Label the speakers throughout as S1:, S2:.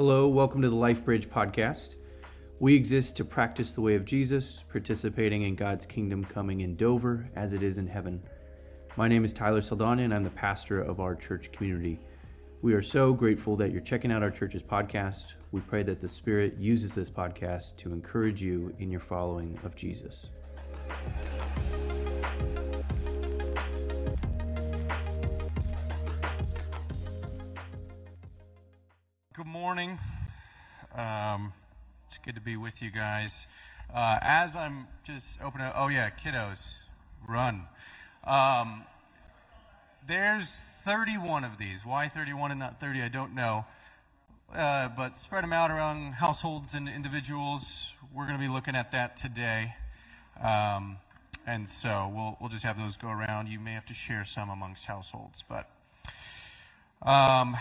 S1: Hello, welcome to the LifeBridge podcast. We exist to practice the way of Jesus, participating in God's kingdom coming in Dover as it is in heaven. My name is Tyler Saldaña, and I'm the pastor of our church community. We are so grateful that you're checking out our church's podcast. We pray that the Spirit uses this podcast to encourage you in your following of Jesus.
S2: To be with you guys. Uh, as I'm just opening, oh yeah, kiddos, run. Um, there's 31 of these. Why 31 and not 30? I don't know. Uh, but spread them out around households and individuals. We're going to be looking at that today. Um, and so we'll, we'll just have those go around. You may have to share some amongst households. But um,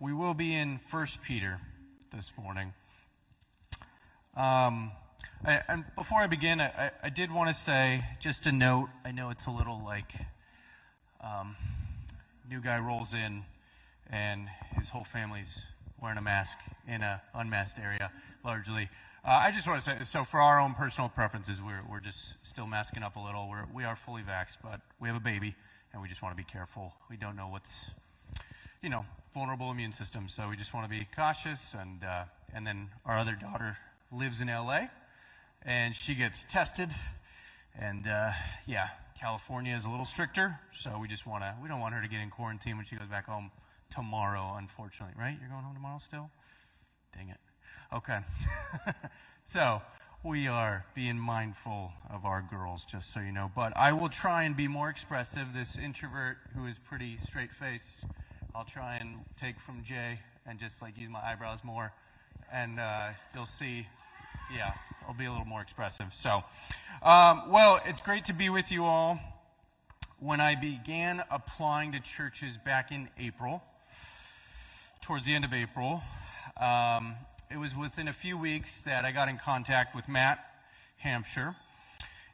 S2: we will be in First Peter this morning. Um, I, and before I begin, I, I did want to say, just a note, I know it's a little like um, new guy rolls in and his whole family's wearing a mask in an unmasked area, largely. Uh, I just want to say, so for our own personal preferences, we're, we're just still masking up a little. We're, we are fully vaxxed, but we have a baby, and we just want to be careful. We don't know what's, you know, vulnerable immune system, so we just want to be cautious. And, uh, and then our other daughter lives in LA, and she gets tested. And uh, yeah, California is a little stricter, so we just want to, we don't want her to get in quarantine when she goes back home tomorrow, unfortunately, right? You're going home tomorrow still? Dang it. Okay. so we are being mindful of our girls, just so you know. But I will try and be more expressive. This introvert who is pretty straight face, I'll try and take from Jay and just like use my eyebrows more. And uh, you'll see, yeah, I'll be a little more expressive. So, um, well, it's great to be with you all. When I began applying to churches back in April, towards the end of April, um, it was within a few weeks that I got in contact with Matt Hampshire.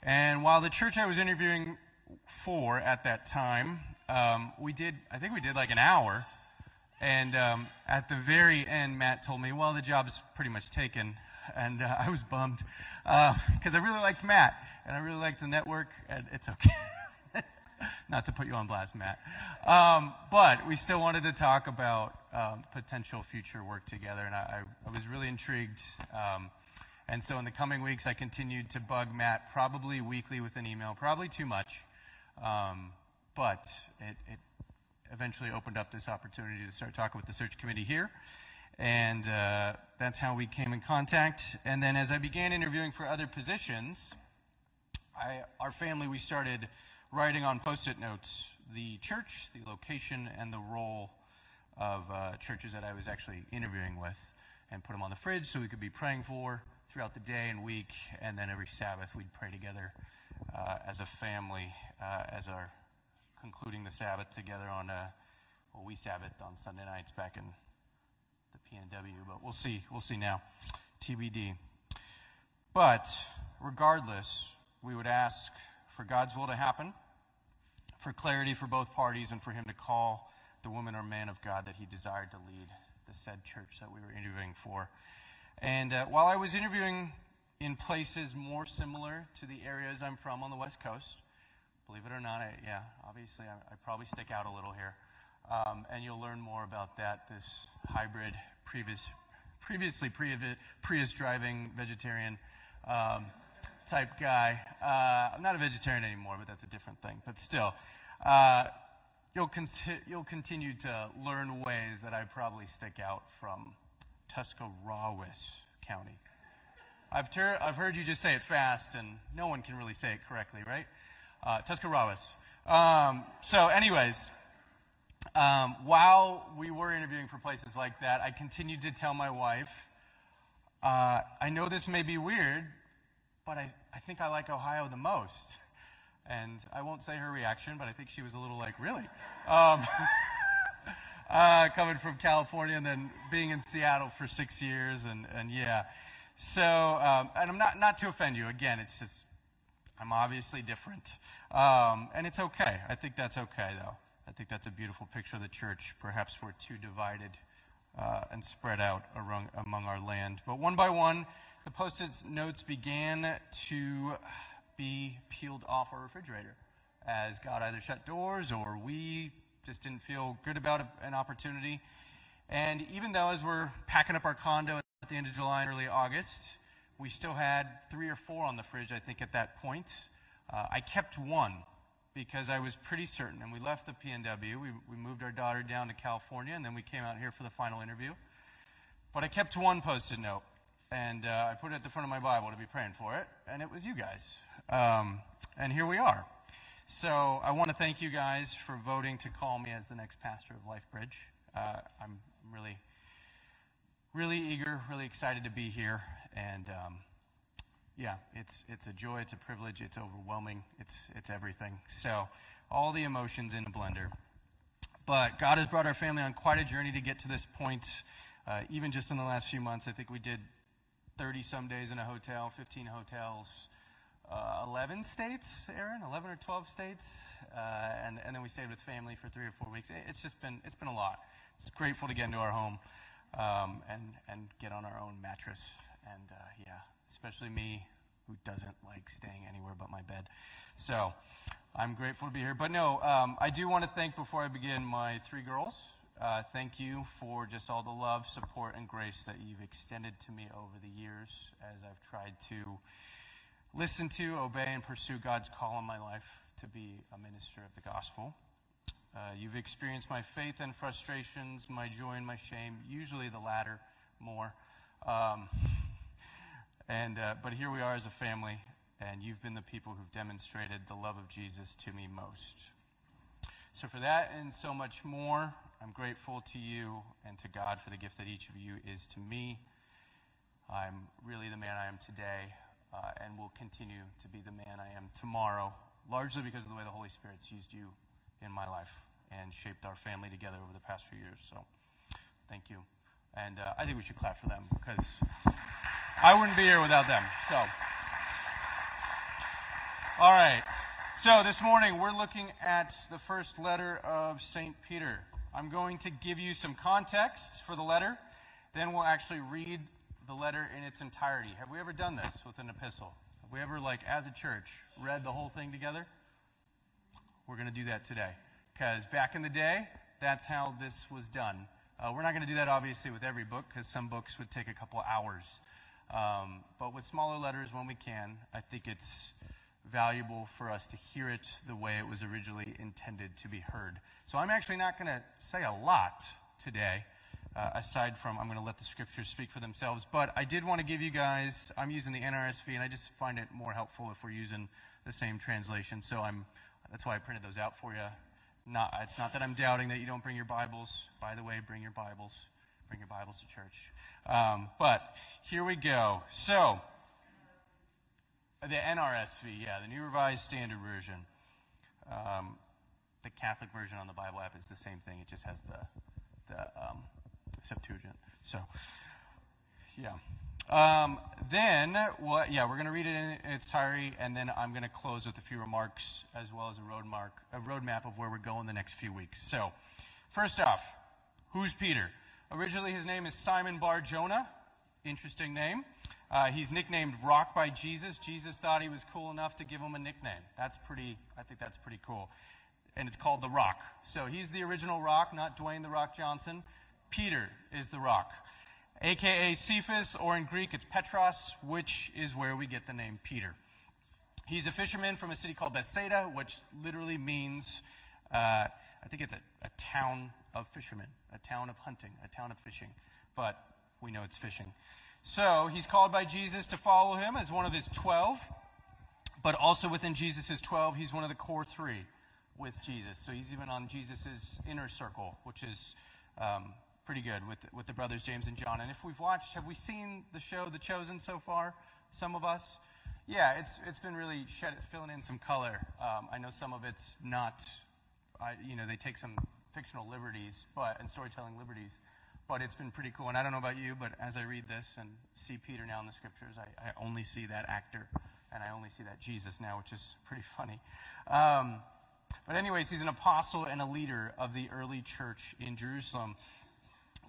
S2: And while the church I was interviewing for at that time, um, we did, I think we did like an hour. And um, at the very end, Matt told me, well, the job's pretty much taken. And uh, I was bummed because uh, I really liked Matt and I really liked the network. And it's okay. Not to put you on blast, Matt. Um, but we still wanted to talk about um, potential future work together, and I, I was really intrigued. Um, and so in the coming weeks, I continued to bug Matt, probably weekly with an email, probably too much. Um, but it, it, eventually opened up this opportunity to start talking with the search committee here. And uh, that's how we came in contact. And then as I began interviewing for other positions, I, our family, we started writing on post it notes the church, the location, and the role of uh, churches that I was actually interviewing with and put them on the fridge so we could be praying for throughout the day and week. And then every Sabbath we'd pray together uh, as a family uh, as our concluding the Sabbath together on, uh, well, we Sabbath on Sunday nights back in PNW, but we'll see. We'll see now. TBD. But regardless, we would ask for God's will to happen, for clarity for both parties, and for Him to call the woman or man of God that He desired to lead the said church that we were interviewing for. And uh, while I was interviewing in places more similar to the areas I'm from on the West Coast, believe it or not, I, yeah, obviously I, I, probably stick out a little here. Um, and you'll learn more about that, this hybrid, previous, previously Prius driving vegetarian. Um, type guy. Uh, I'm not a vegetarian anymore, but that's a different thing. But still, uh, you'll, con- you'll continue to learn ways that I probably stick out from Tuscarawas County. I've, ter- I've heard you just say it fast, and no one can really say it correctly, right? Uh, Tuscarawas. Um, so, anyways, um, while we were interviewing for places like that, I continued to tell my wife, uh, I know this may be weird, but I, I think I like Ohio the most. And I won't say her reaction, but I think she was a little like, really? Um, uh, coming from California and then being in Seattle for six years, and, and yeah. So, um, and I'm not, not to offend you, again, it's just, I'm obviously different. Um, and it's okay. I think that's okay, though. I think that's a beautiful picture of the church. Perhaps we're too divided uh, and spread out among, among our land. But one by one, the post it notes began to be peeled off our refrigerator as God either shut doors or we just didn't feel good about an opportunity. And even though, as we're packing up our condo at the end of July and early August, we still had three or four on the fridge, I think, at that point. Uh, I kept one because I was pretty certain. And we left the PNW. We, we moved our daughter down to California, and then we came out here for the final interview. But I kept one post it note, and uh, I put it at the front of my Bible to be praying for it, and it was you guys. Um, and here we are. So I want to thank you guys for voting to call me as the next pastor of LifeBridge. Uh, I'm really, really eager, really excited to be here, and um, yeah, it's it's a joy, it's a privilege, it's overwhelming, it's it's everything. So all the emotions in a blender. But God has brought our family on quite a journey to get to this point. Uh, even just in the last few months, I think we did 30 some days in a hotel, 15 hotels uh, 11 states, Aaron, 11 or 12 states, uh, and, and then we stayed with family for three or four weeks. It's just been, it's been a lot. It's grateful to get into our home um, and, and get on our own mattress. And uh, yeah, especially me who doesn't like staying anywhere but my bed. So I'm grateful to be here. But no, um, I do want to thank, before I begin, my three girls. Uh, thank you for just all the love, support, and grace that you've extended to me over the years as I've tried to listen to, obey, and pursue God's call in my life to be a minister of the gospel. Uh, you've experienced my faith and frustrations, my joy and my shame, usually the latter more. Um, and, uh, but here we are as a family, and you've been the people who've demonstrated the love of Jesus to me most. So, for that and so much more, I'm grateful to you and to God for the gift that each of you is to me. I'm really the man I am today uh, and will continue to be the man I am tomorrow, largely because of the way the Holy Spirit's used you in my life and shaped our family together over the past few years. So, thank you. And uh, I think we should clap for them because I wouldn't be here without them. So, all right. So, this morning we're looking at the first letter of St. Peter. I'm going to give you some context for the letter. Then we'll actually read the letter in its entirety. Have we ever done this with an epistle? Have we ever, like, as a church, read the whole thing together? We're going to do that today. Because back in the day, that's how this was done. Uh, we're not going to do that, obviously, with every book, because some books would take a couple hours. Um, but with smaller letters, when we can, I think it's valuable for us to hear it the way it was originally intended to be heard. So I'm actually not going to say a lot today uh, aside from I'm going to let the scriptures speak for themselves. But I did want to give you guys, I'm using the NRSV, and I just find it more helpful if we're using the same translation. So I'm, that's why I printed those out for you. Not, it's not that I'm doubting that you don't bring your Bibles. By the way, bring your Bibles. Bring your Bibles to church. Um, but here we go. So, the NRSV, yeah, the New Revised Standard Version. Um, the Catholic version on the Bible app is the same thing. It just has the the um, Septuagint. So, yeah. Um, then, well, yeah, we're going to read it in, in its entirety, and then I'm going to close with a few remarks as well as a road mark, a roadmap of where we're going the next few weeks. So, first off, who's Peter? Originally, his name is Simon Bar Jonah. Interesting name. Uh, he's nicknamed Rock by Jesus. Jesus thought he was cool enough to give him a nickname. That's pretty, I think that's pretty cool. And it's called the Rock. So he's the original Rock, not Dwayne the Rock Johnson. Peter is the rock, aka Cephas, or in Greek it's Petros, which is where we get the name Peter. He's a fisherman from a city called Bethsaida, which literally means, uh, I think it's a, a town of fishermen, a town of hunting, a town of fishing. But we know it's fishing. So he's called by Jesus to follow him as one of his 12, but also within Jesus' 12, he's one of the core three with Jesus. So he's even on Jesus' inner circle, which is um, pretty good with, with the brothers James and John. And if we've watched, have we seen the show The Chosen so far? Some of us? Yeah, it's, it's been really shed, filling in some color. Um, I know some of it's not, I, you know, they take some fictional liberties but, and storytelling liberties, but it's been pretty cool. And I don't know about you, but as I read this and see Peter now in the scriptures, I, I only see that actor and I only see that Jesus now, which is pretty funny. Um, but, anyways, he's an apostle and a leader of the early church in Jerusalem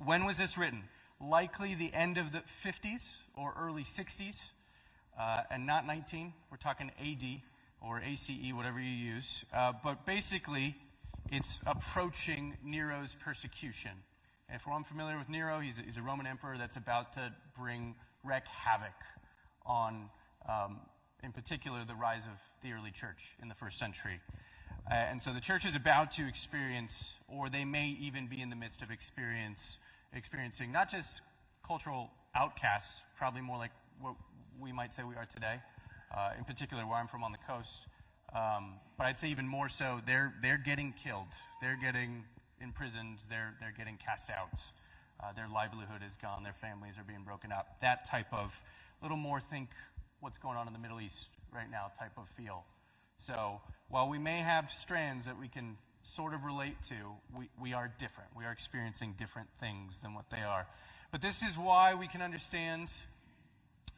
S2: When was this written? Likely the end of the 50s or early 60s, uh, and not 19. We're talking AD or ACE, whatever you use. Uh, but basically, it's approaching Nero's persecution. And if we're unfamiliar with Nero, he's a, he's a Roman emperor that's about to bring, wreak havoc on, um, in particular, the rise of the early church in the first century. Uh, and so the church is about to experience, or they may even be in the midst of experience, experiencing not just cultural outcasts, probably more like what we might say we are today, uh, in particular where I'm from on the coast. Um, but I'd say even more so, they're, they're getting killed. They're getting imprisoned. They're, they're getting cast out. Uh, their livelihood is gone. Their families are being broken up. That type of, little more think what's going on in the Middle East right now type of feel. So while we may have strands that we can sort of relate to, we, we are different. We are experiencing different things than what they are. But this is why we can understand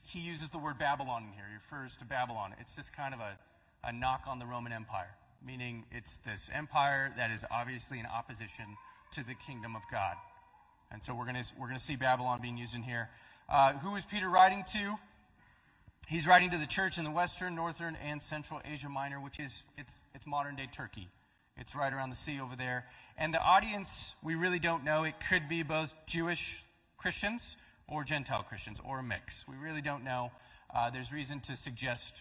S2: he uses the word Babylon in here. He refers to Babylon. It's just kind of a, a knock on the Roman Empire, meaning it's this empire that is obviously in opposition to the kingdom of God. And so we're going we're gonna see Babylon being used in here. Uh, who is Peter writing to? He's writing to the church in the western, northern, and central Asia Minor, which is it's, it's modern day Turkey. It's right around the sea over there. And the audience, we really don't know. It could be both Jewish Christians or Gentile Christians or a mix. We really don't know. Uh, there's reason to suggest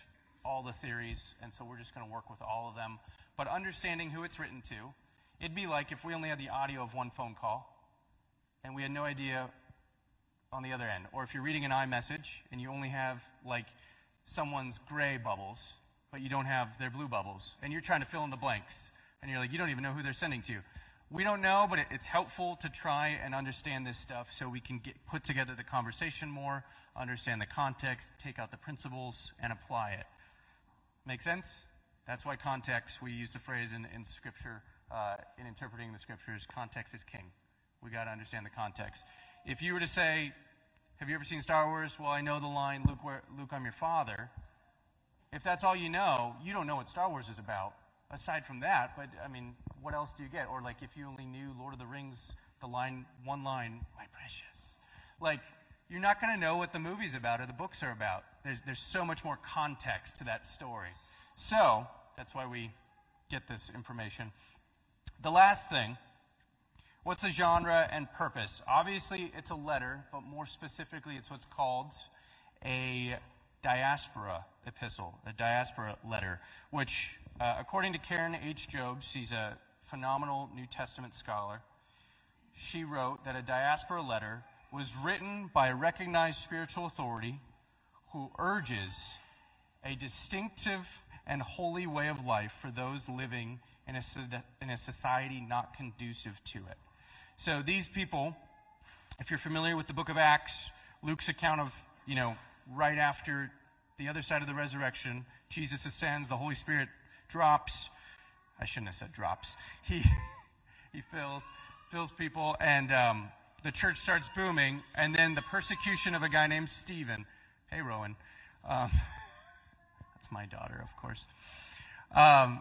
S2: all the theories, and so we're just going to work with all of them. But understanding who it's written to, it'd be like if we only had the audio of one phone call and we had no idea on the other end. Or if you're reading an iMessage and you only have like someone's gray bubbles, but you don't have their blue bubbles, and you're trying to fill in the blanks, and you're like, you don't even know who they're sending to. We don't know, but it, it's helpful to try and understand this stuff so we can get, put together the conversation more, understand the context, take out the principles, and apply it. Make sense? That's why context, we use the phrase in, in Scripture, uh, in interpreting the Scriptures, context is king. We got to understand the context. If you were to say, Have you ever seen Star Wars? Well, I know the line, Luke, where, Luke, I'm your father. If that's all you know, you don't know what Star Wars is about. Aside from that, but I mean, what else do you get? Or like if you only knew Lord of the Rings, the line, one line, my precious. Like, you're not going to know what the movie's about or the books are about. There's, there's so much more context to that story. So, that's why we get this information. The last thing what's the genre and purpose? Obviously, it's a letter, but more specifically, it's what's called a diaspora epistle, a diaspora letter, which, uh, according to Karen H. Jobes, she's a phenomenal New Testament scholar, she wrote that a diaspora letter was written by a recognized spiritual authority who urges a distinctive and holy way of life for those living in a, in a society not conducive to it. So these people, if you're familiar with the book of Acts, Luke's account of, you know, right after the other side of the resurrection, Jesus ascends, the Holy Spirit drops. I shouldn't have said drops. He, he fills, fills people, and um, the church starts booming, and then the persecution of a guy named Stephen. Hey, Rowan. Um, that's my daughter, of course. Um,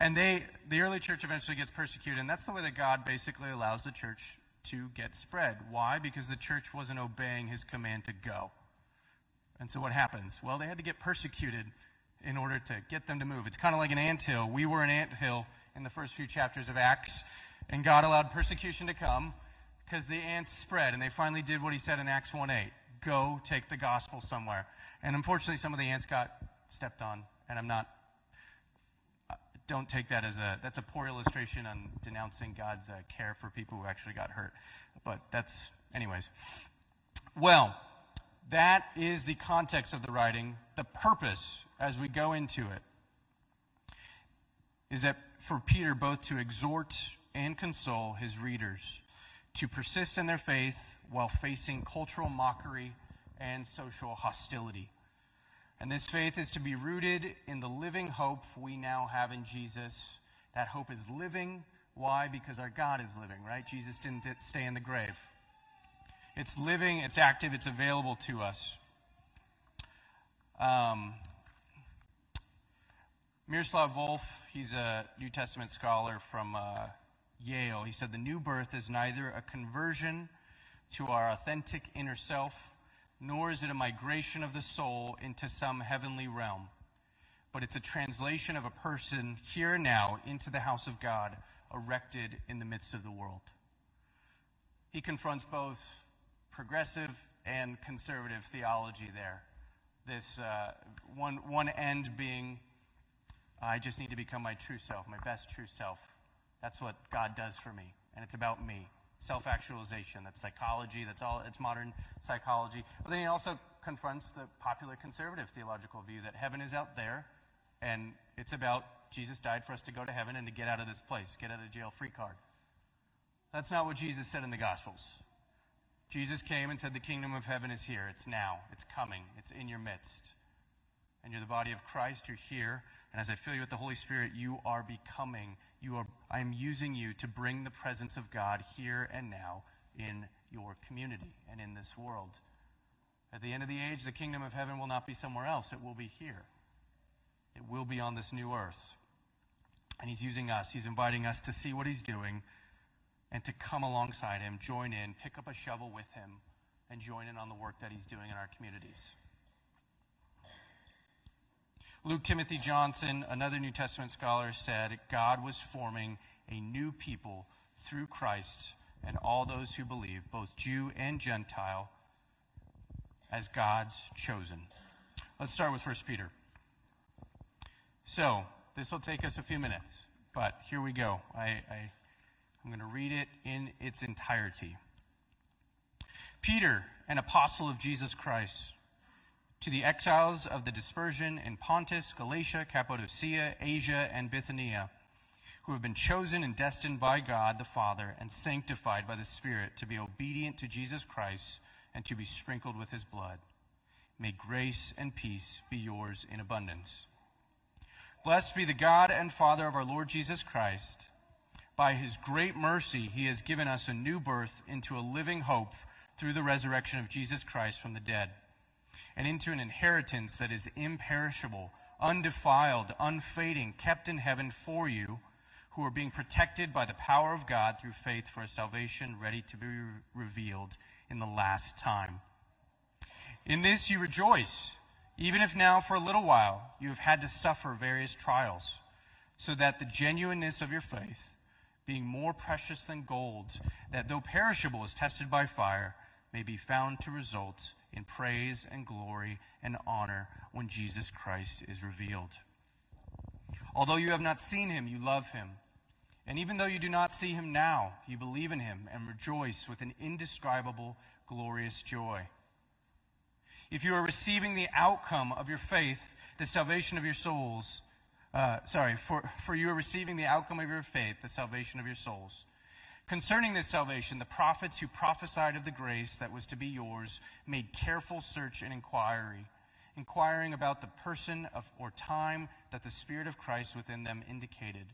S2: and they, the early church eventually gets persecuted, and that's the way that God basically allows the church to get spread. Why? Because the church wasn't obeying his command to go. And so what happens? Well, they had to get persecuted in order to get them to move. It's kind of like an ant hill. We were an ant hill in the first few chapters of Acts, and God allowed persecution to come because the ants spread, and they finally did what he said in Acts 1:8. go take the gospel somewhere. And unfortunately, some of the ants got stepped on, and I'm not. Uh, don't take that as a that's a poor illustration on denouncing God's uh, care for people who actually got hurt, but that's anyways. Well, that is the context of the writing. The purpose as we go into it is that for Peter both to exhort and console his readers to persist in their faith while facing cultural mockery and social hostility. And this faith is to be rooted in the living hope we now have in Jesus. That hope is living. Why? Because our God is living, right? Jesus didn't stay in the grave. It's living, it's active, it's available to us. Um, Miroslav Volf, he's a New Testament scholar from uh, Yale. He said, The new birth is neither a conversion to our authentic inner self, nor is it a migration of the soul into some heavenly realm, but it's a translation of a person here and now into the house of God, erected in the midst of the world. He confronts both progressive and conservative theology there. This uh, one, one end being, I just need to become my true self, my best true self. That's what God does for me, and it's about me. Self actualization. That's psychology. That's all. It's modern psychology. But then he also confronts the popular conservative theological view that heaven is out there, and it's about Jesus died for us to go to heaven and to get out of this place, get out of jail free card. That's not what Jesus said in the Gospels. Jesus came and said, The kingdom of heaven is here. It's now. It's coming. It's in your midst. And you're the body of Christ. You're here. And as I fill you with the Holy Spirit, you are becoming. You are, I am using you to bring the presence of God here and now in your community and in this world. At the end of the age, the kingdom of heaven will not be somewhere else. It will be here. It will be on this new earth. And he's using us. He's inviting us to see what he's doing and to come alongside him, join in, pick up a shovel with him, and join in on the work that he's doing in our communities. Luke Timothy Johnson, another New Testament scholar, said God was forming a new people through Christ and all those who believe, both Jew and Gentile, as God's chosen. Let's start with 1 Peter. So, this will take us a few minutes, but here we go. I, I I'm going to read it in its entirety. Peter, an apostle of Jesus Christ, to the exiles of the dispersion in Pontus, Galatia, Cappadocia, Asia, and Bithynia, who have been chosen and destined by God the Father and sanctified by the Spirit to be obedient to Jesus Christ and to be sprinkled with his blood. May grace and peace be yours in abundance. Blessed be the God and Father of our Lord Jesus Christ. By his great mercy, he has given us a new birth into a living hope through the resurrection of Jesus Christ from the dead, and into an inheritance that is imperishable, undefiled, unfading, kept in heaven for you, who are being protected by the power of God through faith for a salvation ready to be re- revealed in the last time. In this you rejoice, even if now for a little while you have had to suffer various trials, so that the genuineness of your faith, being more precious than gold, that though perishable is tested by fire, may be found to result in praise and glory and honor when Jesus Christ is revealed. Although you have not seen him, you love him. And even though you do not see him now, you believe in him and rejoice with an indescribable, glorious joy. If you are receiving the outcome of your faith, the salvation of your souls, uh, sorry, for, for you are receiving the outcome of your faith, the salvation of your souls. Concerning this salvation, the prophets who prophesied of the grace that was to be yours made careful search and inquiry, inquiring about the person of, or time that the Spirit of Christ within them indicated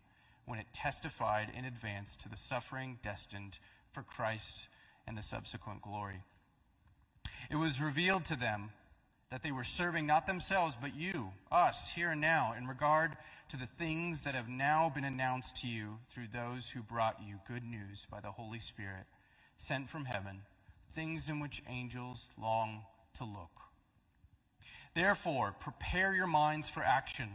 S2: when it testified in advance to the suffering destined for Christ and the subsequent glory. It was revealed to them that they were serving not themselves, but you, us, here and now, in regard to the things that have now been announced to you through those who brought you good news by the Holy Spirit, sent from heaven, things in which angels long to look. Therefore, prepare your minds for action.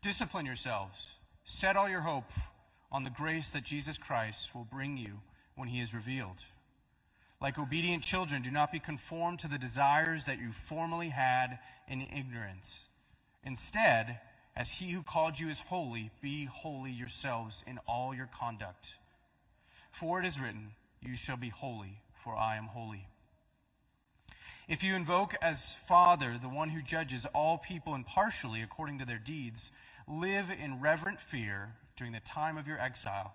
S2: Discipline yourselves. Set all your hope on the grace that Jesus Christ will bring you when he is revealed. Like obedient children, do not be conformed to the desires that you formerly had in ignorance. Instead, as he who called you is holy, be holy yourselves in all your conduct. For it is written, You shall be holy, for I am holy. If you invoke as Father the one who judges all people impartially according to their deeds, live in reverent fear during the time of your exile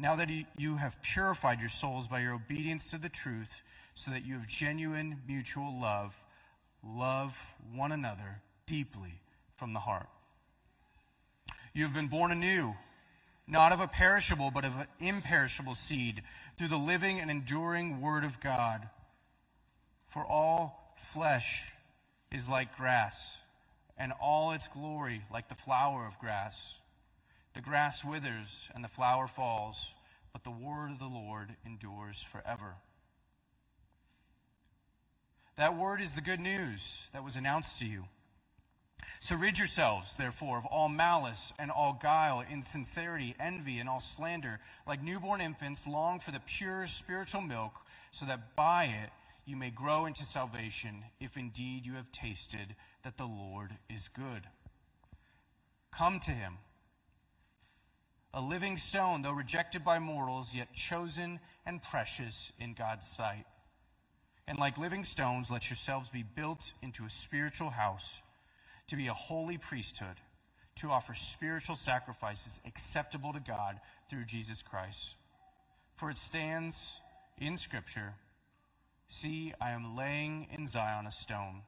S2: Now that you have purified your souls by your obedience to the truth, so that you have genuine mutual love, love one another deeply from the heart. You have been born anew, not of a perishable, but of an imperishable seed, through the living and enduring Word of God. For all flesh is like grass, and all its glory like the flower of grass. The grass withers and the flower falls, but the word of the Lord endures forever. That word is the good news that was announced to you. So rid yourselves, therefore, of all malice and all guile, insincerity, envy, and all slander. Like newborn infants, long for the pure spiritual milk, so that by it you may grow into salvation, if indeed you have tasted that the Lord is good. Come to him, a living stone, though rejected by mortals, yet chosen and precious in God's sight. And like living stones, let yourselves be built into a spiritual house, to be a holy priesthood, to offer spiritual sacrifices acceptable to God through Jesus Christ. For it stands in Scripture See, I am laying in Zion a stone,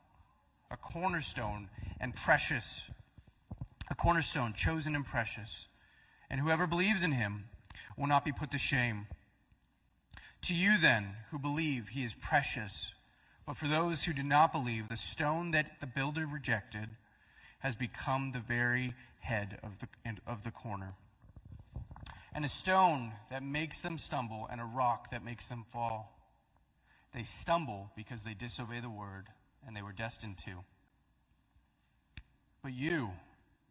S2: a cornerstone and precious, a cornerstone chosen and precious, and whoever believes in him will not be put to shame. To you, then, who believe, he is precious. But for those who do not believe, the stone that the builder rejected has become the very head of the, of the corner. And a stone that makes them stumble, and a rock that makes them fall. They stumble because they disobey the word, and they were destined to. But you,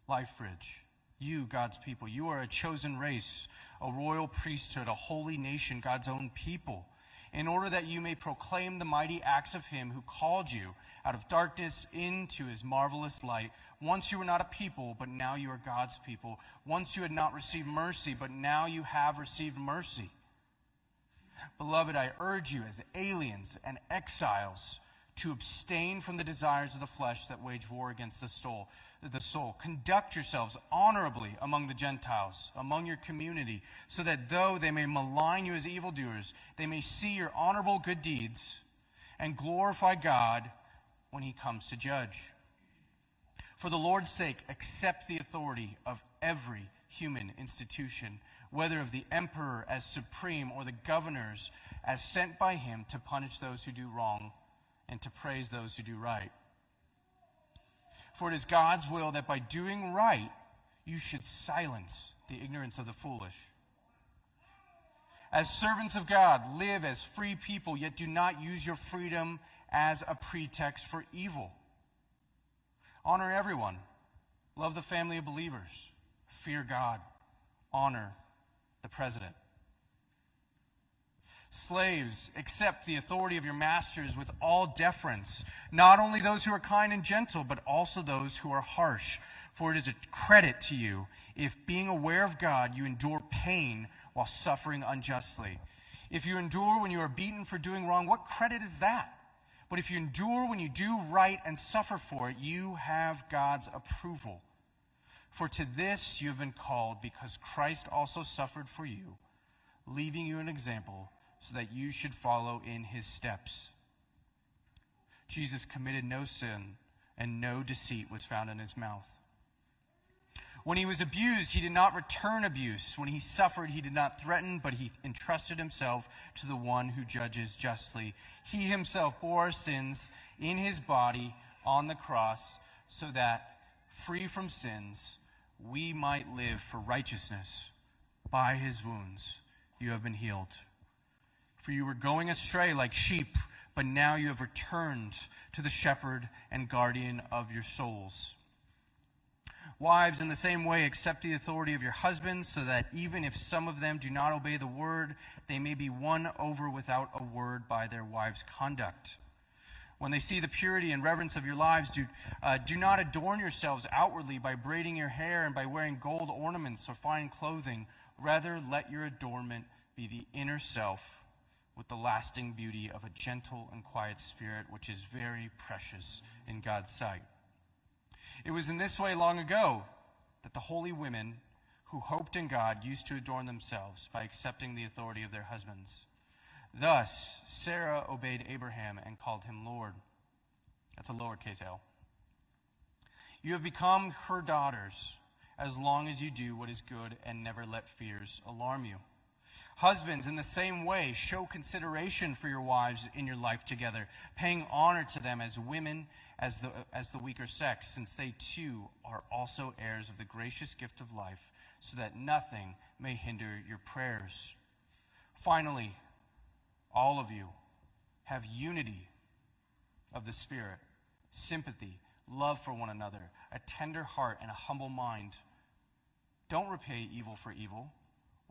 S2: LifeBridge, you, God's people, you are a chosen race, a royal priesthood, a holy nation, God's own people, in order that you may proclaim the mighty acts of him who called you out of darkness into his marvelous light. Once you were not a people, but now you are God's people. Once you had not received mercy, but now you have received mercy. Beloved, I urge you as aliens and exiles to abstain from the desires of the flesh that wage war against the soul. The soul. Conduct yourselves honorably among the Gentiles, among your community, so that though they may malign you as evildoers, they may see your honorable good deeds and glorify God when he comes to judge. For the Lord's sake, accept the authority of every human institution whether of the emperor as supreme or the governors as sent by him to punish those who do wrong and to praise those who do right. For it is God's will that by doing right, you should silence the ignorance of the foolish. As servants of God, live as free people, yet do not use your freedom as a pretext for evil. Honor everyone. Love the family of believers. Fear God. Honor the president. Slaves, accept the authority of your masters with all deference, not only those who are kind and gentle, but also those who are harsh. For it is a credit to you if, being aware of God, you endure pain while suffering unjustly. If you endure when you are beaten for doing wrong, what credit is that? But if you endure when you do right and suffer for it, you have God's approval. For to this you have been called, because Christ also suffered for you, leaving you an example so that you should follow in his steps. Jesus committed no sin, and no deceit was found in his mouth. When he was abused, he did not return abuse. When he suffered, he did not threaten, but he entrusted himself to the one who judges justly. He himself bore our sins in his body on the cross, so that, free from sins, we might live for righteousness. By his wounds you have been healed. For you were going astray like sheep, but now you have returned to the shepherd and guardian of your souls. Wives, in the same way, accept the authority of your husbands, so that even if some of them do not obey the word, they may be won over without a word by their wives' conduct when they see the purity and reverence of your lives, do, uh, do not adorn yourselves outwardly by braiding your hair and by wearing gold ornaments or fine clothing. Rather, let your adornment be the inner self with the lasting beauty of a gentle and quiet spirit, which is very precious in God's sight. It was in this way long ago that the holy women who hoped in God used to adorn themselves by accepting the authority of their husbands. Thus, Sarah obeyed Abraham and called him Lord. That's a lowercase l. You have become her daughters as long as you do what is good and never let fears alarm you. Husbands, in the same way, show consideration for your wives in your life together, paying honor to them as women, as the, as the weaker sex, since they too are also heirs of the gracious gift of life, so that nothing may hinder your prayers. Finally, all of you have unity of the Spirit, sympathy, love for one another, a tender heart, and a humble mind. Don't repay evil for evil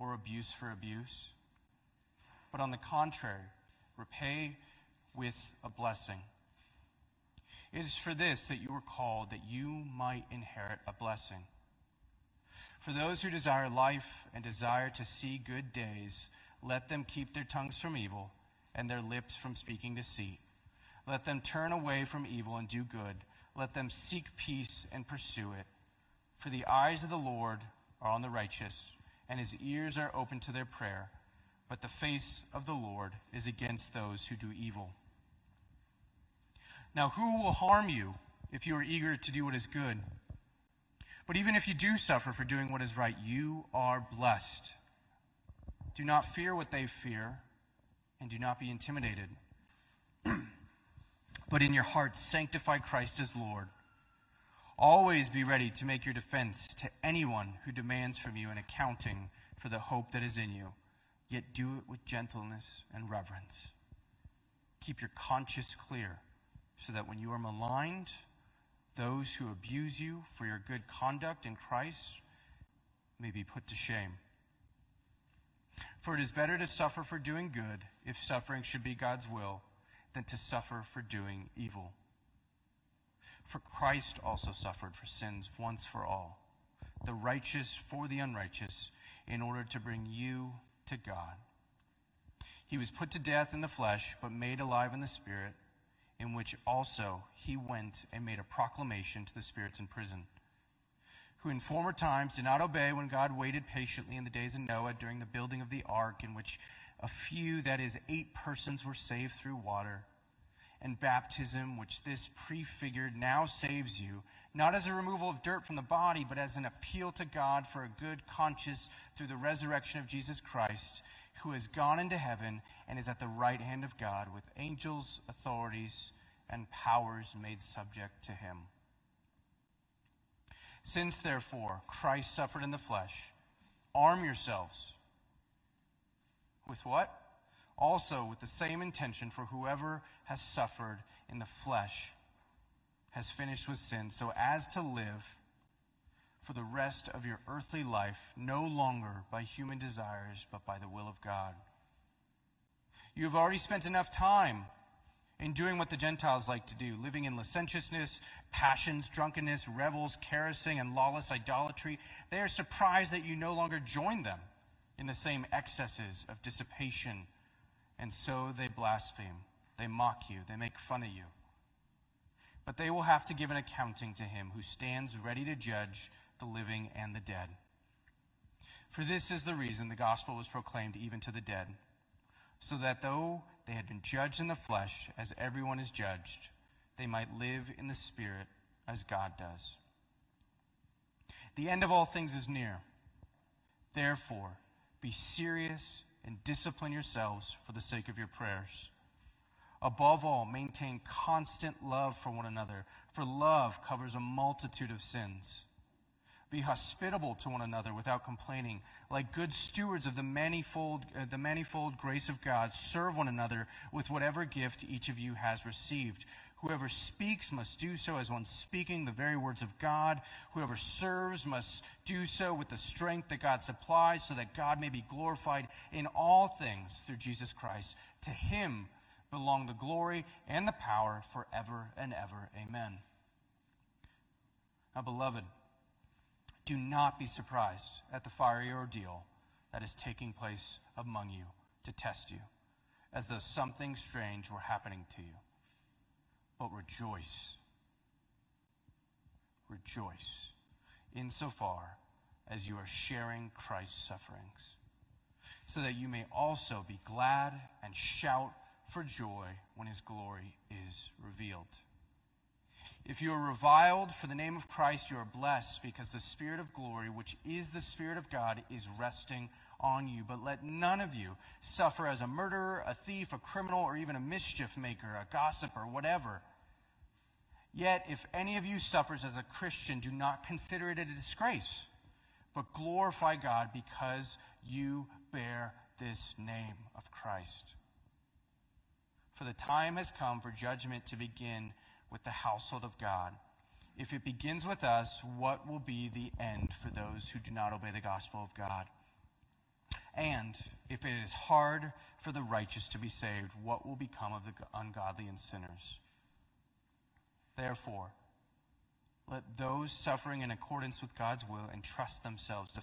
S2: or abuse for abuse, but on the contrary, repay with a blessing. It is for this that you were called, that you might inherit a blessing. For those who desire life and desire to see good days, let them keep their tongues from evil and their lips from speaking deceit. Let them turn away from evil and do good. Let them seek peace and pursue it. For the eyes of the Lord are on the righteous, and his ears are open to their prayer. But the face of the Lord is against those who do evil. Now, who will harm you if you are eager to do what is good? But even if you do suffer for doing what is right, you are blessed. Do not fear what they fear, and do not be intimidated. but in your hearts, sanctify Christ as Lord. Always be ready to make your defense to anyone who demands from you an accounting for the hope that is in you, yet do it with gentleness and reverence. Keep your conscience clear, so that when you are maligned, those who abuse you for your good conduct in Christ may be put to shame. For it is better to suffer for doing good, if suffering should be God's will, than to suffer for doing evil. For Christ also suffered for sins once for all, the righteous for the unrighteous, in order to bring you to God. He was put to death in the flesh, but made alive in the spirit, in which also he went and made a proclamation to the spirits in prison who in former times did not obey when God waited patiently in the days of Noah during the building of the ark, in which a few, that is, eight persons, were saved through water. And baptism, which this prefigured, now saves you, not as a removal of dirt from the body, but as an appeal to God for a good conscience through the resurrection of Jesus Christ, who has gone into heaven and is at the right hand of God, with angels, authorities, and powers made subject to him. Since, therefore, Christ suffered in the flesh, arm yourselves with what? Also, with the same intention, for whoever has suffered in the flesh has finished with sin, so as to live for the rest of your earthly life, no longer by human desires, but by the will of God. You have already spent enough time in doing what the Gentiles like to do, living in licentiousness, passions, drunkenness, revels, carousing, and lawless idolatry. They are surprised that you no longer join them in the same excesses of dissipation, and so they blaspheme. They mock you, they make fun of you. But they will have to give an accounting to him who stands ready to judge the living and the dead. For this is the reason the gospel was proclaimed even to the dead, so that though they had been judged in the flesh as everyone is judged, they might live in the spirit as God does. The end of all things is near. Therefore, be serious and discipline yourselves for the sake of your prayers. Above all, maintain constant love for one another, for love covers a multitude of sins. Be hospitable to one another without complaining. Like good stewards of the manifold, uh, the manifold grace of God, serve one another with whatever gift each of you has received. Whoever speaks must do so as one speaking the very words of God. Whoever serves must do so with the strength that God supplies, so that God may be glorified in all things through Jesus Christ. To him belong the glory and the power forever and ever. Amen. Now, beloved, do not be surprised at the fiery ordeal that is taking place among you to test you, as though something strange were happening to you. But rejoice. Rejoice insofar as you are sharing Christ's sufferings so that you may also be glad and shout for joy when his glory is revealed. If you are reviled for the name of Christ, you are blessed because the Spirit of glory, which is the Spirit of God, is resting on you. But let none of you suffer as a murderer, a thief, a criminal, or even a mischief maker, a gossiper, whatever. Yet, if any of you suffers as a Christian, do not consider it a disgrace, but glorify God because you bear this name of Christ. For the time has come for judgment to begin with the household of God. If it begins with us, what will be the end for those who do not obey the gospel of God? And if it is hard for the righteous to be saved, what will become of the ungodly and sinners? Therefore, let those suffering in accordance with God's will entrust themselves to,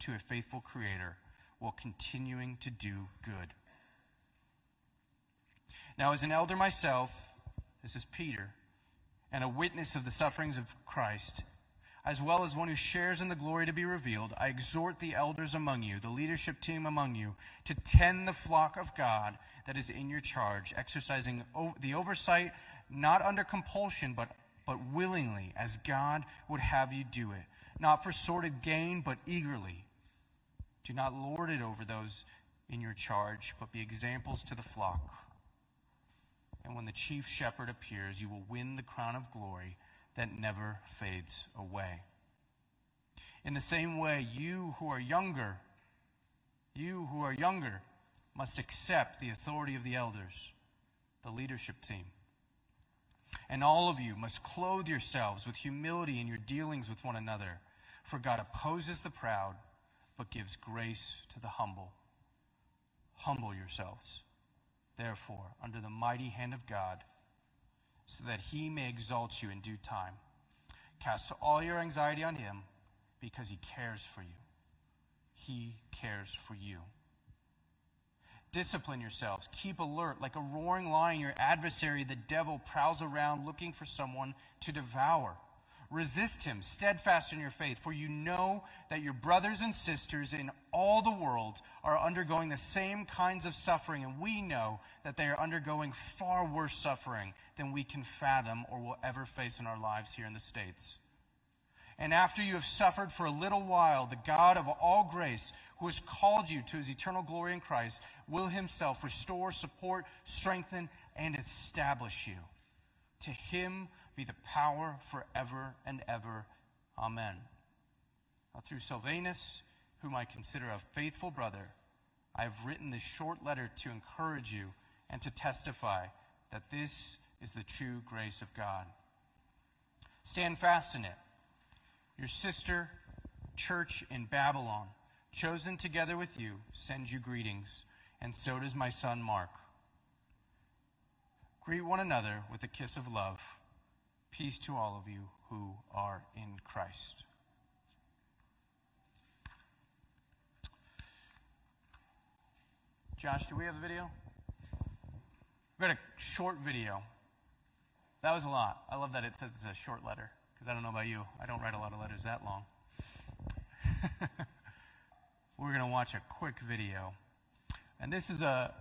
S2: to a faithful Creator while continuing to do good. Now, as an elder myself, this is Peter, and a witness of the sufferings of Christ, as well as one who shares in the glory to be revealed, I exhort the elders among you, the leadership team among you, to tend the flock of God that is in your charge, exercising the oversight not under compulsion, but, but willingly, as God would have you do it, not for sordid gain, but eagerly. Do not lord it over those in your charge, but be examples to the flock. And when the chief shepherd appears, you will win the crown of glory that never fades away. In the same way, you who are younger, you who are younger, must accept the authority of the elders, the leadership team. And all of you must clothe yourselves with humility in your dealings with one another, for God opposes the proud, but gives grace to the humble. Humble yourselves, therefore, under the mighty hand of God so that he may exalt you in due time. Cast all your anxiety on him because he cares for you. He cares for you. Discipline yourselves. Keep alert. Like a roaring lion, your adversary, the devil, prowls around looking for someone to devour. Resist him, steadfast in your faith, for you know that your brothers and sisters in all the world are undergoing the same kinds of suffering, and we know that they are undergoing far worse suffering than we can fathom or will ever face in our lives here in the States. And after you have suffered for a little while, the God of all grace, who has called you to his eternal glory in Christ, will himself restore, support, strengthen, and establish you. To him be the power forever and ever. Amen. Now, through Silvanus, whom I consider a faithful brother, I have written this short letter to encourage you and to testify that this is the true grace of God. Stand fast in it. Your sister, church in Babylon, chosen together with you, sends you greetings, and so does my son Mark. Greet one another with a kiss of love. Peace to all of you who are in Christ. Josh, do we have a video? We've got a short video. That was a lot. I love that it says it's a short letter because I don't know about you. I don't write a lot of letters that long. We're going to watch a quick video. And this is a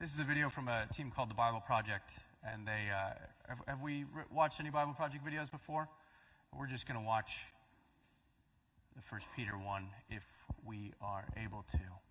S2: this is a video from a team called the Bible Project, and they uh, have, have, we watched any Bible Project videos before? We're just going to watch the First Peter one if we are able to.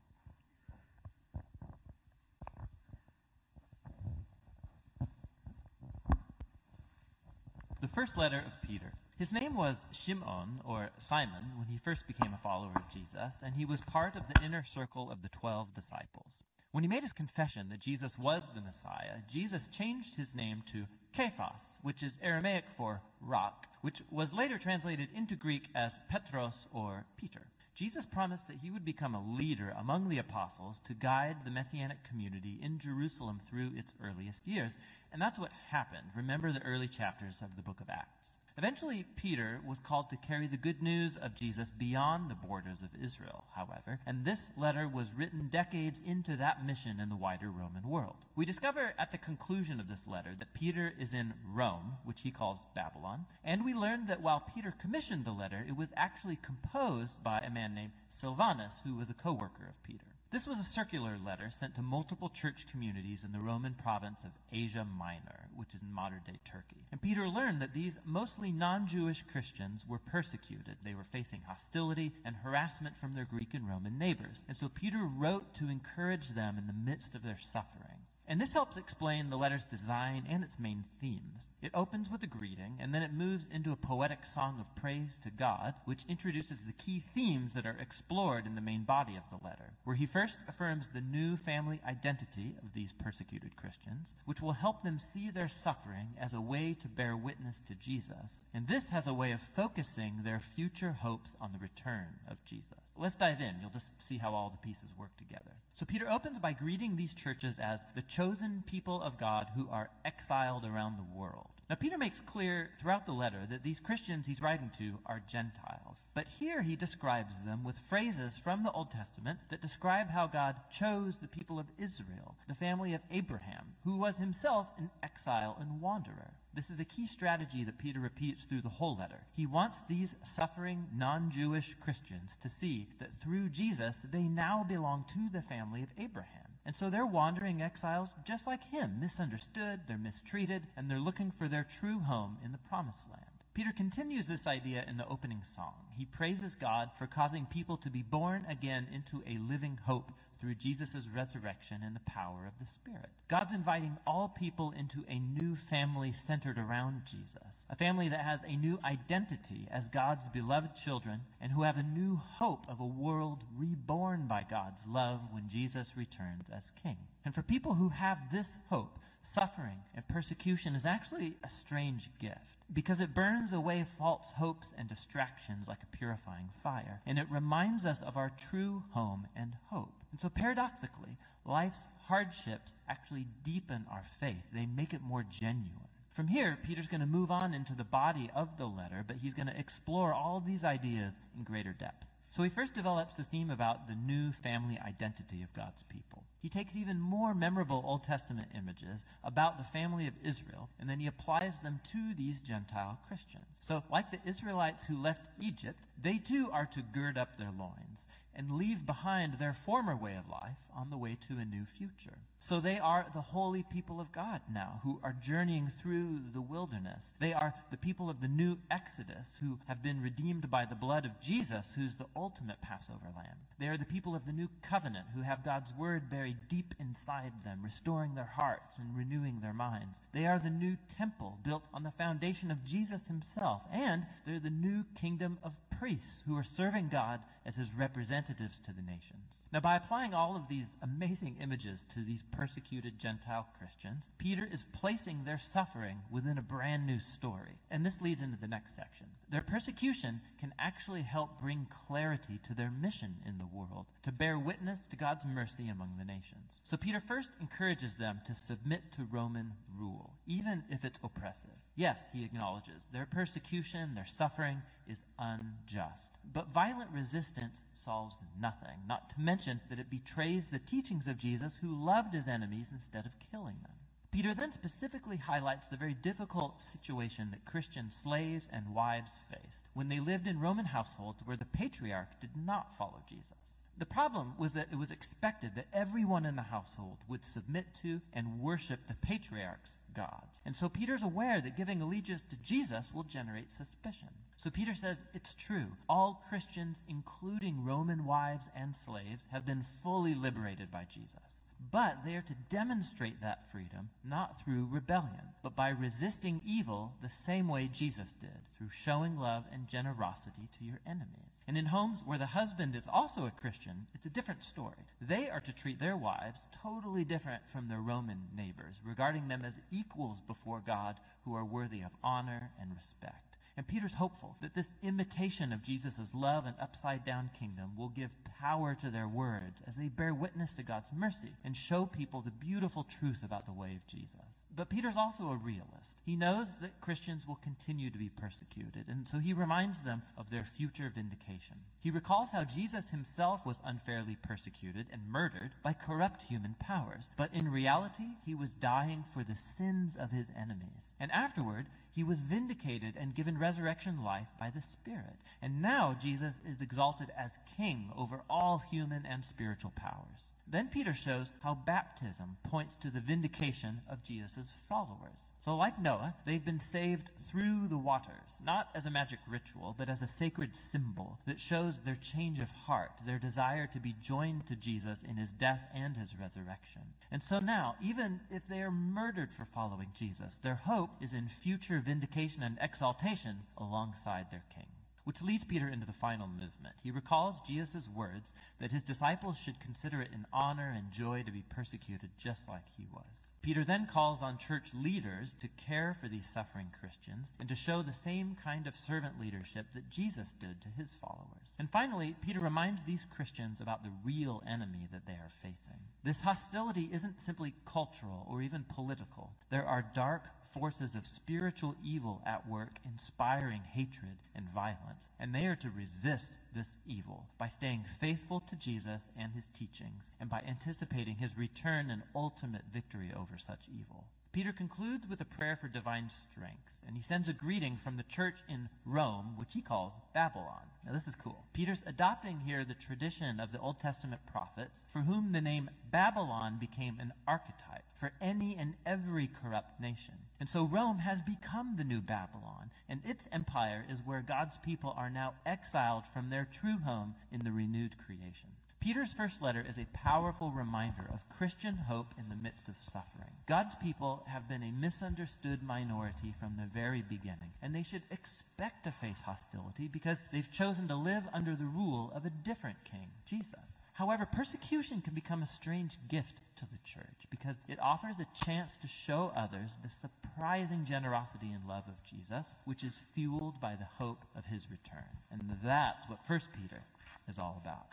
S3: The first letter of Peter. His name was Shimon, or Simon, when he first became a follower of Jesus, and he was part of the inner circle of the twelve disciples. When he made his confession that Jesus was the Messiah, Jesus changed his name to Cephas, which is Aramaic for rock, which was later translated into Greek as Petros or Peter. Jesus promised that he would become a leader among the apostles to guide the messianic community in Jerusalem through its earliest years. And that's what happened. Remember the early chapters of the book of Acts. Eventually, Peter was called to carry the good news of Jesus beyond the borders of Israel, however, and this letter was written decades into that mission in the wider Roman world. We discover at the conclusion of this letter that Peter is in Rome, which he calls Babylon, and we learn that while Peter commissioned the letter, it was actually composed by a man named Silvanus, who was a co worker of Peter. This was a circular letter sent to multiple church communities in the Roman province of Asia Minor, which is in modern day Turkey. And Peter learned that these mostly non Jewish Christians were persecuted. They were facing hostility and harassment from their Greek and Roman neighbors. And so Peter wrote to encourage them in the midst of their suffering. And this helps explain the letter's design and its main themes. It opens with a greeting, and then it moves into a poetic song of praise to God, which introduces the key themes that are explored in the main body of the letter, where he first affirms the new family identity of these persecuted Christians, which will help them see their suffering as a way to bear witness to Jesus. And this has a way of focusing their future hopes on the return of Jesus. Let's dive in. You'll just see how all the pieces work together. So Peter opens by greeting these churches as the chosen people of God who are exiled around the world. Now, Peter makes clear throughout the letter that these Christians he's writing to are Gentiles. But here he describes them with phrases from the Old Testament that describe how God chose the people of Israel, the family of Abraham, who was himself an exile and wanderer. This is a key strategy that Peter repeats through the whole letter. He wants these suffering non Jewish Christians to see that through Jesus they now belong to the family of Abraham. And so they're wandering exiles just like him, misunderstood, they're mistreated, and they're looking for their true home in the promised land. Peter continues this idea in the opening song. He praises God for causing people to be born again into a living hope through Jesus' resurrection and the power of the Spirit. God's inviting all people into a new family centered around Jesus, a family that has a new identity as God's beloved children and who have a new hope of a world reborn by God's love when Jesus returns as King. And for people who have this hope, suffering and persecution is actually a strange gift because it burns away false hopes and distractions like a purifying fire, and it reminds us of our true home and hope. And so, paradoxically, life's hardships actually deepen our faith, they make it more genuine. From here, Peter's going to move on into the body of the letter, but he's going to explore all these ideas in greater depth. So he first develops the theme about the new family identity of God's people. He takes even more memorable Old Testament images about the family of Israel, and then he applies them to these Gentile Christians. So, like the Israelites who left Egypt, they too are to gird up their loins and leave behind their former way of life on the way to a new future. So they are the holy people of God now who are journeying through the wilderness. They are the people of the new Exodus who have been redeemed by the blood of Jesus, who's the ultimate Passover lamb. They are the people of the new covenant who have God's word buried deep inside them, restoring their hearts and renewing their minds. They are the new temple built on the foundation of Jesus himself. And they're the new kingdom of priests who are serving God as his representatives to the nations. Now, by applying all of these amazing images to these persecuted Gentile Christians, Peter is placing their suffering within a brand new story. And this leads into the next section. Their persecution can actually help bring clarity to their mission in the world, to bear witness to God's mercy among the nations. So Peter first encourages them to submit to Roman rule, even if it's oppressive. Yes, he acknowledges their persecution, their suffering is unjust. But violent resistance solves nothing, not to mention that it betrays the teachings of Jesus who loved his enemies instead of killing them. Peter then specifically highlights the very difficult situation that Christian slaves and wives faced when they lived in Roman households where the patriarch did not follow Jesus. The problem was that it was expected that everyone in the household would submit to and worship the patriarch's gods. And so Peter's aware that giving allegiance to Jesus will generate suspicion. So Peter says it's true. All Christians, including Roman wives and slaves, have been fully liberated by Jesus. But they are to demonstrate that freedom not through rebellion, but by resisting evil the same way Jesus did, through showing love and generosity to your enemies. And in homes where the husband is also a Christian, it's a different story. They are to treat their wives totally different from their Roman neighbors, regarding them as equals before God who are worthy of honor and respect. And Peter's hopeful that this imitation of Jesus' love and upside down kingdom will give power to their words as they bear witness to God's mercy and show people the beautiful truth about the way of Jesus. But Peter's also a realist. He knows that Christians will continue to be persecuted, and so he reminds them of their future vindication. He recalls how Jesus himself was unfairly persecuted and murdered by corrupt human powers, but in reality, he was dying for the sins of his enemies. And afterward, He was vindicated and given resurrection life by the Spirit. And now Jesus is exalted as king over all human and spiritual powers. Then Peter shows how baptism points to the vindication of Jesus' followers. So, like Noah, they've been saved through the waters, not as a magic ritual, but as a sacred symbol that shows their change of heart, their desire to be joined to Jesus in his death and his resurrection. And so now, even if they are murdered for following Jesus, their hope is in future vindication and exaltation alongside their king. Which leads Peter into the final movement. He recalls Jesus' words that his disciples should consider it an honor and joy to be persecuted just like he was. Peter then calls on church leaders to care for these suffering Christians and to show the same kind of servant leadership that Jesus did to his followers. And finally, Peter reminds these Christians about the real enemy that they are facing. This hostility isn't simply cultural or even political. There are dark forces of spiritual evil at work, inspiring hatred and violence, and they are to resist this evil by staying faithful to Jesus and his teachings and by anticipating his return and ultimate victory over such evil. Peter concludes with a prayer for divine strength, and he sends a greeting from the church in Rome, which he calls Babylon. Now, this is cool. Peter's adopting here the tradition of the Old Testament prophets, for whom the name Babylon became an archetype for any and every corrupt nation. And so Rome has become the new Babylon, and its empire is where God's people are now exiled from their true home in the renewed creation. Peter's first letter is a powerful reminder of Christian hope in the midst of suffering. God's people have been a misunderstood minority from the very beginning, and they should expect to face hostility because they've chosen to live under the rule of a different king, Jesus. However, persecution can become a strange gift to the church because it offers a chance to show others the surprising generosity and love of Jesus, which is fueled by the hope of his return. And that's what 1 Peter is all about.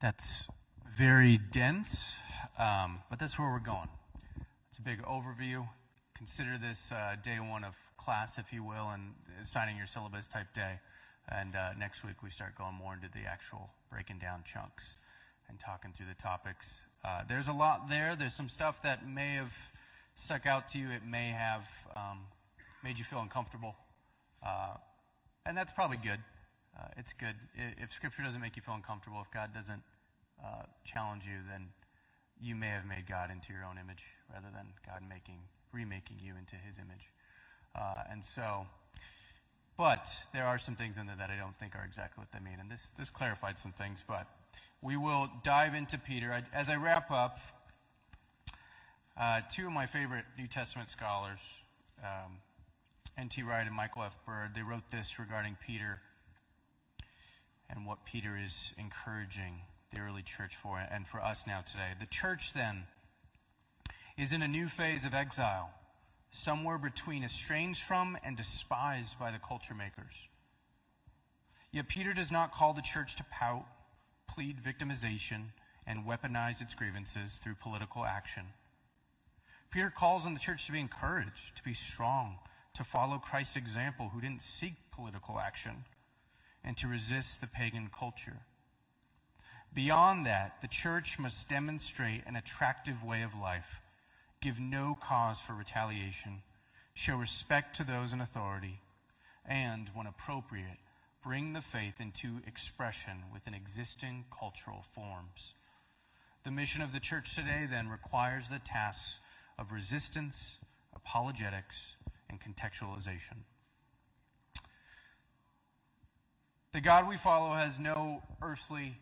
S2: That's very dense, um, but that's where we're going. It's a big overview. Consider this uh, day one of class, if you will, and signing your syllabus type day. And uh, next week we start going more into the actual breaking down chunks and talking through the topics. Uh, there's a lot there. There's some stuff that may have stuck out to you. It may have um, made you feel uncomfortable. Uh, and that's probably good. Uh, it's good. If Scripture doesn't make you feel uncomfortable, if God doesn't uh, challenge you, then you may have made God into your own image rather than God making, remaking you into His image. Uh, and so, but there are some things in there that I don't think are exactly what they mean. And this, this clarified some things, but we will dive into Peter. I, as I wrap up, uh, two of my favorite New Testament scholars, um, N.T. Wright and Michael F. Bird, they wrote this regarding Peter and what Peter is encouraging the early church for and for us now today. The church then is in a new phase of exile, somewhere between estranged from and despised by the culture makers. Yet Peter does not call the church to pout, plead victimization, and weaponize its grievances through political action. Peter calls on the church to be encouraged, to be strong, to follow Christ's example, who didn't seek political action and to resist the pagan culture. Beyond that, the church must demonstrate an attractive way of life, give no cause for retaliation, show respect to those in authority, and, when appropriate, bring the faith into expression within existing cultural forms. The mission of the church today then requires the tasks of resistance, apologetics, and contextualization. The God we follow has no earthly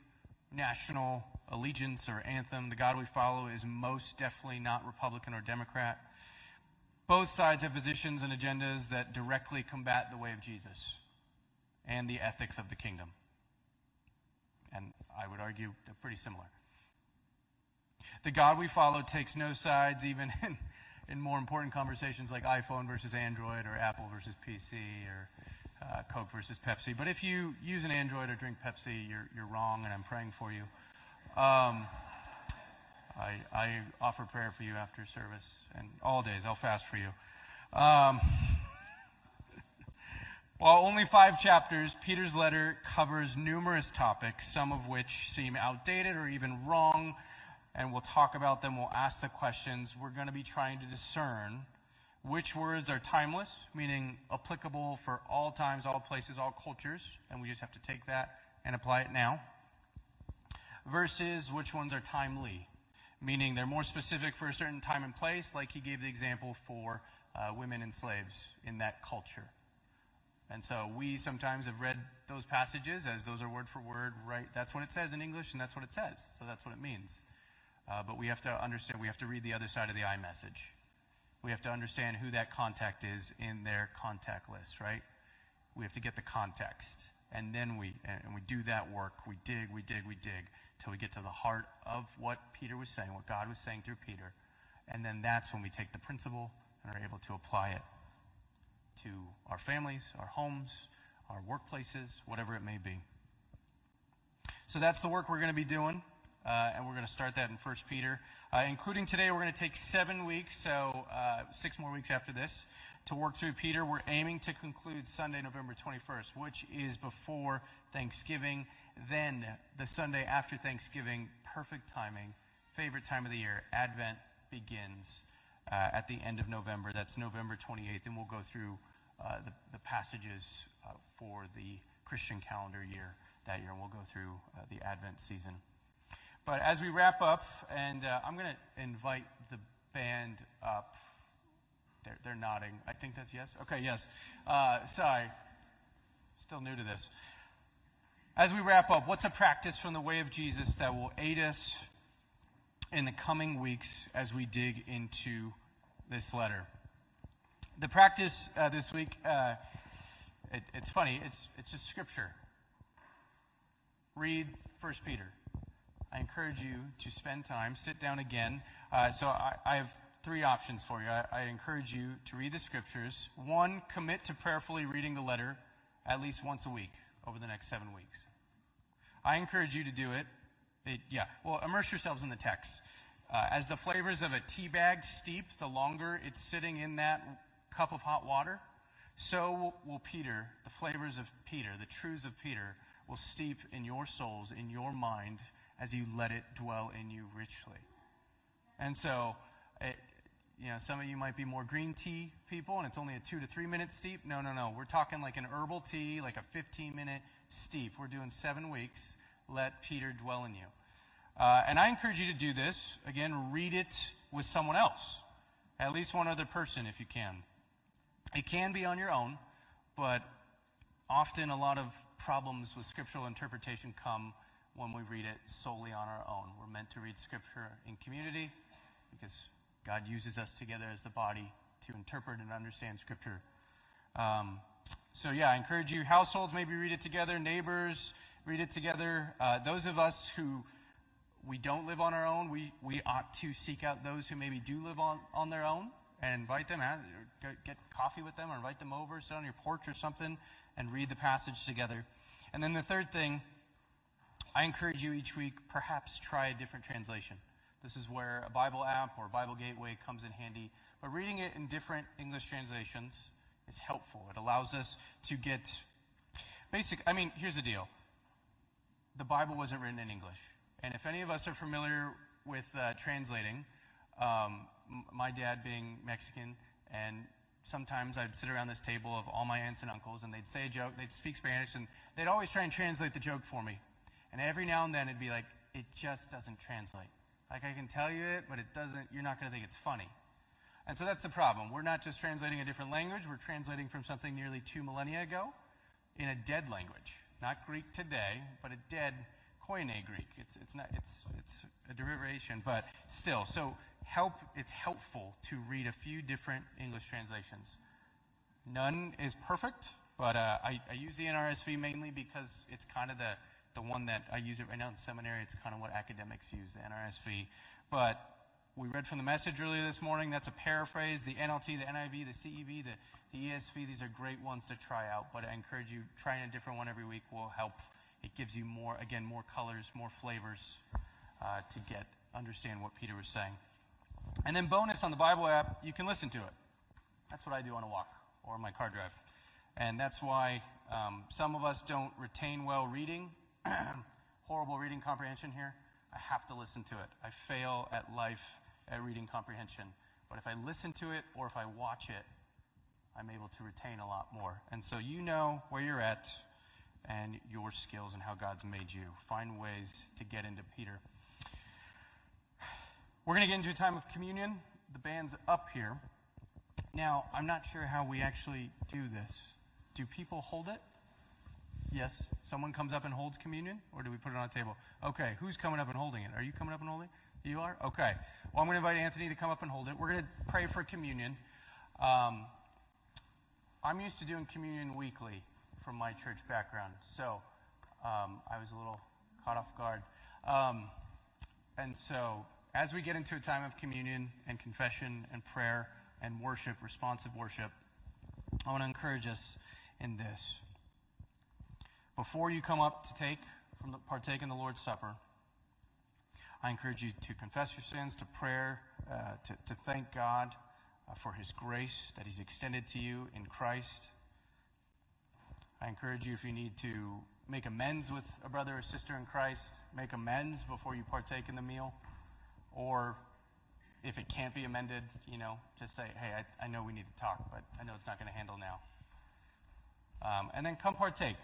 S2: national allegiance or anthem. The God we follow is most definitely not Republican or Democrat. Both sides have positions and agendas that directly combat the way of Jesus and the ethics of the kingdom. And I would argue they're pretty similar. The God we follow takes no sides, even in, in more important conversations like iPhone versus Android or Apple versus PC or uh, Coke versus Pepsi. But if you use an Android or drink Pepsi, you're, you're wrong, and I'm praying for you. Um, I, I offer prayer for you after service, and all days I'll fast for you. Um, while only five chapters, Peter's letter covers numerous topics, some of which seem outdated or even wrong, and we'll talk about them. We'll ask the questions. We're going to be trying to discern which words are timeless, meaning applicable for all times, all places, all cultures, and we just have to take that and apply it now, versus which ones are timely, meaning they're more specific for a certain time and place, like he gave the example for uh, women and slaves in that culture. And so we sometimes have read those passages as those are word for word, right? That's what it says in English, and that's what it says. So that's what it means. Uh, but we have to understand, we have to read the other side of the iMessage. We have to understand who that contact is in their contact list, right? We have to get the context. And then we, and we do that work. We dig, we dig, we dig till we get to the heart of what Peter was saying, what God was saying through Peter. And then that's when we take the principle and are able to apply it to our families, our homes, our workplaces, whatever it may be. So that's the work we're going to be doing. Uh, and we're going to start that in 1 Peter. Uh, including today, we're going to take seven weeks, so uh, six more weeks after this, to work through Peter. We're aiming to conclude Sunday, November 21st, which is before Thanksgiving. Then, the Sunday after Thanksgiving, perfect timing, favorite time of the year, Advent begins uh, at the end of November. That's November 28th, and we'll go through uh, the, the, passages uh, for the Christian calendar year that year, and we'll go through the Advent season. But as we wrap up, and uh, I'm going to invite the band up. They're, they're, nodding. I think that's yes. Okay, yes. Uh, sorry. Still new to this. As we wrap up, what's a practice from the way of Jesus that will aid us in the coming weeks as we dig into this letter? The practice uh, this week, uh, it, it's funny, it's, it's just scripture. Read First Peter I encourage you to spend time, sit down again. Uh, so I, I, have three options for you. I, I, encourage you to read the scriptures. One, commit to prayerfully reading the letter at least once a week over the next seven weeks. I encourage you to do it. it yeah, well, immerse yourselves in the text. Uh, as the flavors of a tea bag steep, the longer it's sitting in that cup of hot water, so will, will Peter, the flavors of Peter, the truths of Peter, will steep in your souls, in your mind, as you let it dwell in you richly. And so, it, you know, some of you might be more green tea people, and it's only a two to three minute steep. No, no, no. We're talking like an herbal tea, like a 15 minute steep. We're doing seven weeks. Let Peter dwell in you. Uh, and I encourage you to do this. Again, read it with someone else, at least one other person if you can. It can be on your own, but often a lot of problems with scriptural interpretation come when we read it solely on our own. We're meant to read Scripture in community because God uses us together as the body to interpret and understand Scripture. Um, so, yeah, I encourage you, households, maybe read it together, neighbors, read it together. Uh, those of us who we don't live on our own, we, we ought to seek out those who maybe do live on, on their own and invite them, get coffee with them, or invite them over, sit on your porch or something, and read the passage together. And then the third thing I encourage you each week, perhaps try a different translation. This is where a Bible app or Bible Gateway comes in handy. But reading it in different English translations is helpful. It allows us to get basic. I mean, here's the deal the Bible wasn't written in English. And if any of us are familiar with uh, translating, um, my dad being Mexican, and sometimes I'd sit around this table of all my aunts and uncles, and they'd say a joke, they'd speak Spanish, and they'd always try and translate the joke for me. And every now and then it'd be like, it just doesn't translate. Like I can tell you it, but it doesn't, you're not going to think it's funny. And so that's the problem. We're not just translating a different language, we're translating from something nearly two millennia ago in a dead language. Not Greek today, but a dead Koine Greek. It's, it's, not, it's, it's a derivation, but still. So help, it's helpful to read a few different English translations. None is perfect, but uh, I, I use the NRSV mainly because it's kind of the the one that I use it right now in seminary. It's kind of what academics use, the NRSV. But we read from the message earlier this morning. That's a paraphrase. The NLT, the NIV, the CEV, the, the ESV, these are great ones to try out. But I encourage you, trying a different one every week will help. It gives you more, again, more colors, more flavors uh, to get, understand what Peter was saying. And then bonus on the Bible app, you can listen to it. That's what I do on a walk or my car drive. And that's why um, some of us don't retain well reading horrible reading comprehension here. I have to listen to it. I fail at life at reading comprehension. But if I listen to it or if I watch it, I'm able to retain a lot more. And so you know where you're at and your skills and how God's made you. Find ways to get into Peter. We're going to get into a time of communion. The band's up here. Now, I'm not sure how we actually do this. Do people hold it? Yes. Someone comes up and holds communion, or do we put it on a table? Okay. Who's coming up and holding it? Are you coming up and holding it? You are? Okay. Well, I'm going to invite Anthony to come up and hold it. We're going to pray for communion. Um, I'm used to doing communion weekly from my church background, so um, I was a little caught off guard. Um, and so, as we get into a time of communion and confession and prayer and worship, responsive worship, I want to encourage us in this. Before you come up to take from the, partake in the Lord's Supper, I encourage you to confess your sins, to prayer, uh, to, to thank God uh, for His grace that He's extended to you in Christ. I encourage you, if you need to make amends with a brother or sister in Christ, make amends before you partake in the meal. Or if it can't be amended, you know, just say, hey, I, I know we need to talk, but I know it's not going to handle now. Um, and then come partake.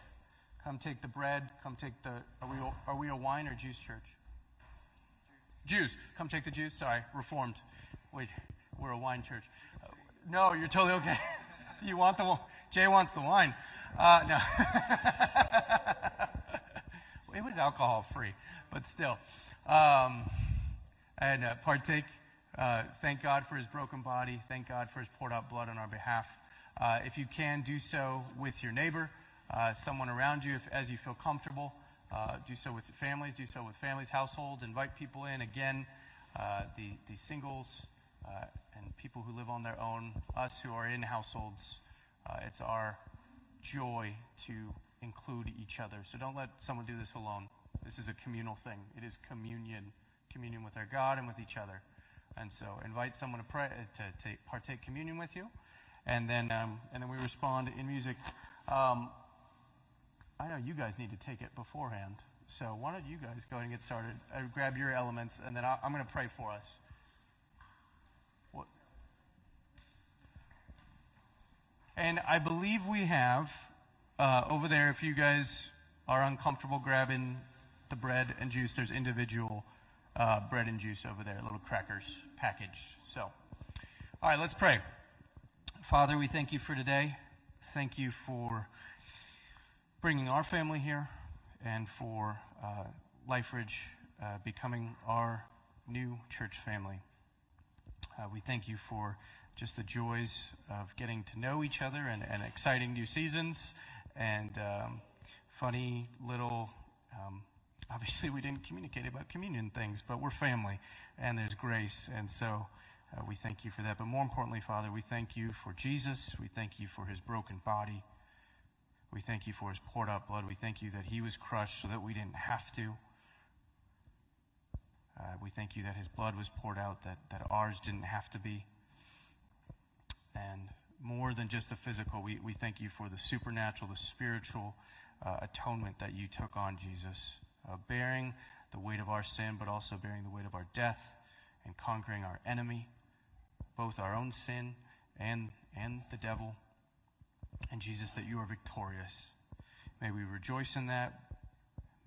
S2: Come take the bread. Come take the. Are we, are we a wine or juice church? Juice. Come take the juice. Sorry, Reformed. Wait, we're a wine church. Uh, no, you're totally okay. you want the Jay wants the wine. Uh, no. it was alcohol free, but still. Um, and uh, partake. Uh, thank God for his broken body. Thank God for his poured out blood on our behalf. Uh, if you can, do so with your neighbor, someone around you, if, as you feel comfortable. Uh, do so with families, do so with families, households, invite people in. Again, uh, the, the singles uh, and people who live on their own, us who are in households, uh, it's our joy to include each other. So don't let someone do this alone. This is a communal thing, it is communion, communion with our God and with each other. And so invite someone to, pray, to, to partake communion with you. And then, um, and then we respond in music. Um, I know you guys need to take it beforehand. So why don't you guys go ahead and get started? Uh, grab your elements, and then i am going to pray for us. What? And I believe we have uh, over there, if you guys are uncomfortable grabbing the bread and juice, there's individual uh, bread and juice over there, little crackers packaged. So, all right, let's pray. Father, we thank you for today. Thank you for bringing our family here and for uh, LifeBridge uh, becoming our new church family. Uh, we thank you for just the joys of getting to know each other and, and exciting new seasons and um, funny little. Um, obviously, we didn't communicate about communion things, but we're family and there's grace. And so uh, we thank you for that. But more importantly, Father, we thank you for Jesus. We thank you for his broken body. We thank you for his poured out blood. We thank you that he was crushed so that we didn't have to. Uh, we thank you that his blood was poured out, that, that ours didn't have to be. And more than just the physical, we, we thank you for the supernatural, the spiritual uh, atonement that you took on, Jesus, uh, bearing the weight of our sin, but also bearing the weight of our death and conquering our enemy, both our own sin and, and the devil and Jesus, that you are victorious. May we rejoice in that.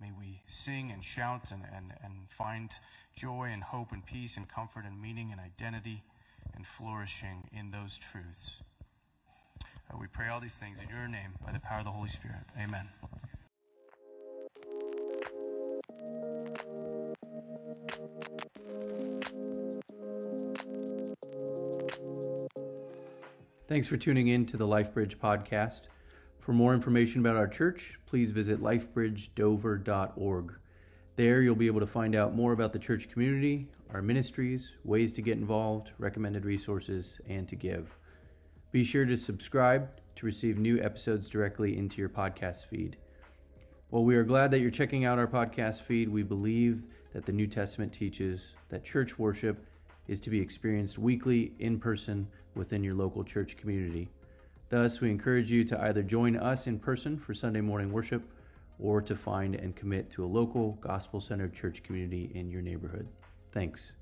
S2: May we sing and shout and, and, and find joy and hope and peace and comfort and meaning and identity and flourishing in those truths. Uh, we pray all these things in your name by the power of the Holy Spirit. Amen.
S1: Thanks for tuning in to the LifeBridge podcast. For more information about our church, please visit lifebridgedover.org. There, you'll be able to find out more about the church community, our ministries, ways to get involved, recommended resources, and to give. Be sure to subscribe to receive new episodes directly into your podcast feed. While we are glad that you're checking out our podcast feed, we believe that the New Testament teaches that church worship is to be experienced weekly in person within your local church community. Thus, we encourage you to either join us in person for Sunday morning worship
S2: or to find and commit to a local gospel centered church community in your neighborhood. Thanks.